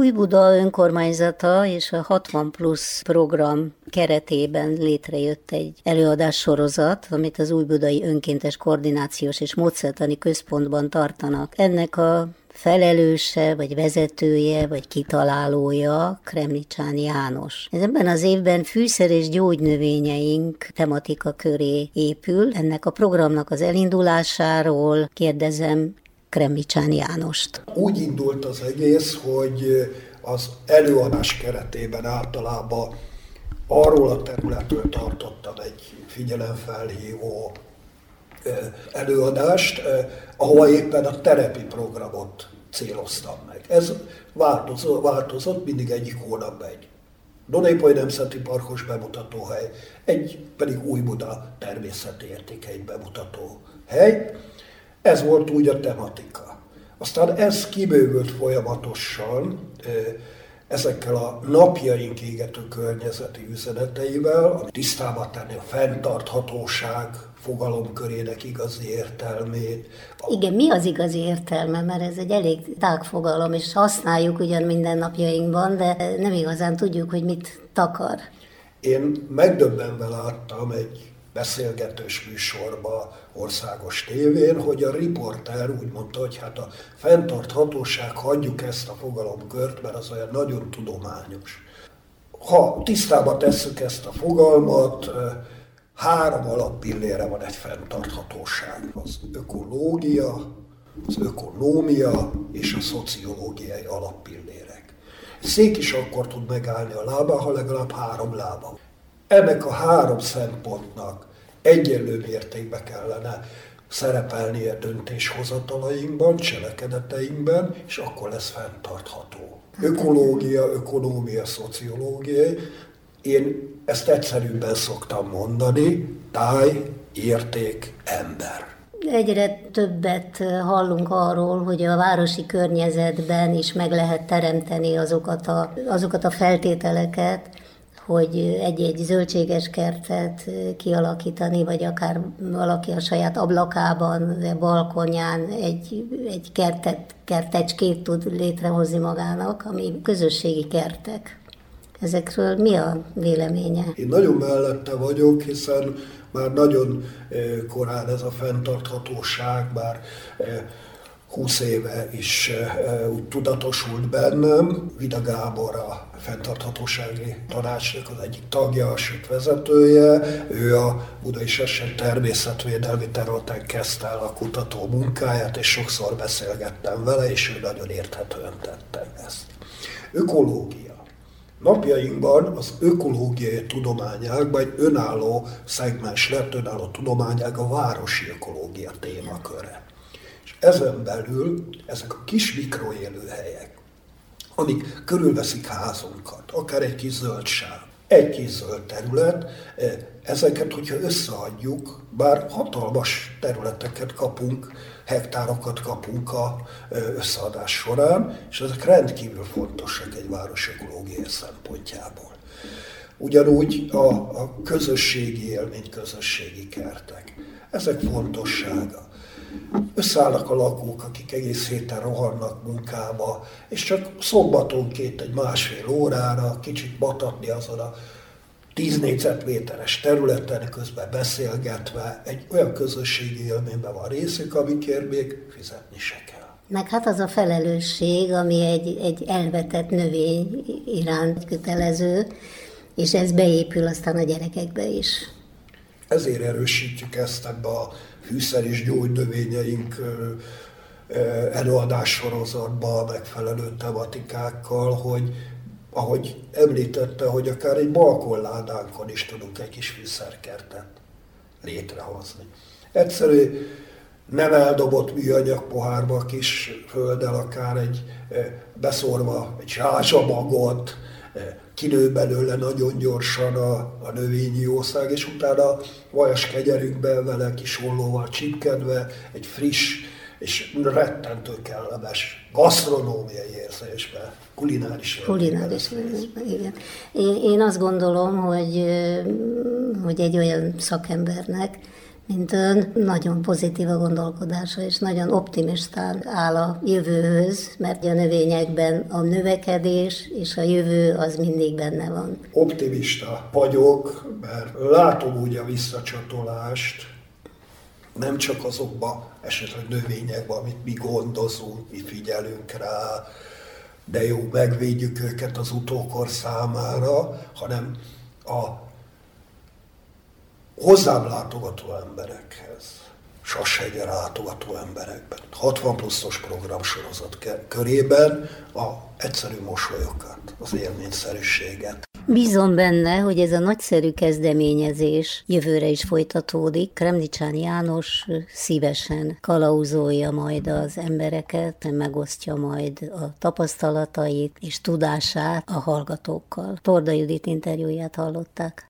Új Buda önkormányzata és a 60 plusz program keretében létrejött egy előadás sorozat, amit az Új Budai Önkéntes Koordinációs és Módszertani Központban tartanak. Ennek a felelőse, vagy vezetője, vagy kitalálója Kremlicsán János. Ez ebben az évben fűszer és gyógynövényeink tematika köré épül. Ennek a programnak az elindulásáról kérdezem Kremlicsán Jánost. Úgy indult az egész, hogy az előadás keretében általában arról a területről tartottam egy figyelemfelhívó előadást, ahova éppen a terepi programot céloztam meg. Ez változott, változott mindig egyik hónap egy. Donépoly Nemzeti Parkos bemutatóhely, egy pedig Új Buda természeti értékeit bemutató hely. Ez volt úgy a tematika. Aztán ez kibővült folyamatosan ezekkel a napjaink égető környezeti üzeneteivel, ami tisztába tenni a fenntarthatóság fogalomkörének igazi értelmét. Igen, mi az igazi értelme? Mert ez egy elég tág fogalom, és használjuk ugyan minden napjainkban, de nem igazán tudjuk, hogy mit takar. Én megdöbbenve láttam egy beszélgetős műsorba országos tévén, hogy a riporter úgy mondta, hogy hát a fenntarthatóság, hagyjuk ezt a fogalomkört, mert az olyan nagyon tudományos. Ha tisztába tesszük ezt a fogalmat, három alappillére van egy fenntarthatóság. Az ökológia, az ökonómia és a szociológiai alappillérek. Szék is akkor tud megállni a lábán, ha legalább három lába. Ennek a három szempontnak egyenlő mértékben kellene szerepelnie döntéshozatalainkban, cselekedeteinkben, és akkor lesz fenntartható. Ökológia, ökonómia, szociológia. Én ezt egyszerűbben szoktam mondani, táj, érték, ember. Egyre többet hallunk arról, hogy a városi környezetben is meg lehet teremteni azokat a, azokat a feltételeket, hogy egy-egy zöldséges kertet kialakítani, vagy akár valaki a saját ablakában, balkonján egy, egy kertet, kertecskét tud létrehozni magának, ami közösségi kertek. Ezekről mi a véleménye? Én nagyon mellette vagyok, hiszen már nagyon korán ez a fenntarthatóság, bár 20 éve is úgy tudatosult bennem. Vida Gábor a fenntarthatósági tanácsnak az egyik tagja, sőt vezetője. Ő a Budai Sesen természetvédelmi területen kezdte el a kutató munkáját, és sokszor beszélgettem vele, és ő nagyon érthetően tette ezt. Ökológia. Napjainkban az ökológiai tudományágban egy önálló szegmens lett, önálló tudományág a városi ökológia témaköre. Ezen belül ezek a kis mikroélőhelyek, amik körülveszik házunkat, akár egy kis zöldság, egy kis zöld terület, e, ezeket, hogyha összeadjuk, bár hatalmas területeket kapunk, hektárokat kapunk a e, összeadás során, és ezek rendkívül fontosak egy város ökológiai szempontjából. Ugyanúgy a, a közösségi élmény, közösségi kertek. Ezek fontossága összeállnak a lakók, akik egész héten rohannak munkába, és csak szombatonként egy másfél órára kicsit batatni azon a 10 négyzetméteres területen közben beszélgetve egy olyan közösségi élményben van részük, amikért még fizetni se kell. Meg hát az a felelősség, ami egy, egy elvetett növény iránt kötelező, és ez beépül aztán a gyerekekbe is. Ezért erősítjük ezt ebbe a fűszer és gyógynövényeink előadás sorozatba megfelelő tematikákkal, hogy ahogy említette, hogy akár egy balkonládánkon is tudunk egy kis fűszerkertet létrehozni. Egyszerű, nem eldobott műanyag pohárba kis földdel, akár egy beszorva egy rázsamagot, kinő belőle nagyon gyorsan a, a növényi jószág, és utána vajas kegyerünkben vele kis ollóval csipkedve egy friss és rettentő kellemes gasztronómiai érzésben, kulináris Kulináris érzésben, igen. Én, én azt gondolom, hogy, hogy egy olyan szakembernek mint ön, nagyon pozitív a gondolkodása, és nagyon optimistán áll a jövőhöz, mert a növényekben a növekedés és a jövő az mindig benne van. Optimista vagyok, mert látom úgy a visszacsatolást, nem csak azokba esetleg növényekben, amit mi gondozunk, mi figyelünk rá, de jó, megvédjük őket az utókor számára, hanem a hozzám látogató emberekhez, Sashegyre látogató emberekben, 60 pluszos programsorozat körében a egyszerű mosolyokat, az élményszerűséget. Bízom benne, hogy ez a nagyszerű kezdeményezés jövőre is folytatódik. Kremnicsán János szívesen kalauzolja majd az embereket, megosztja majd a tapasztalatait és tudását a hallgatókkal. Torda Judit interjúját hallották.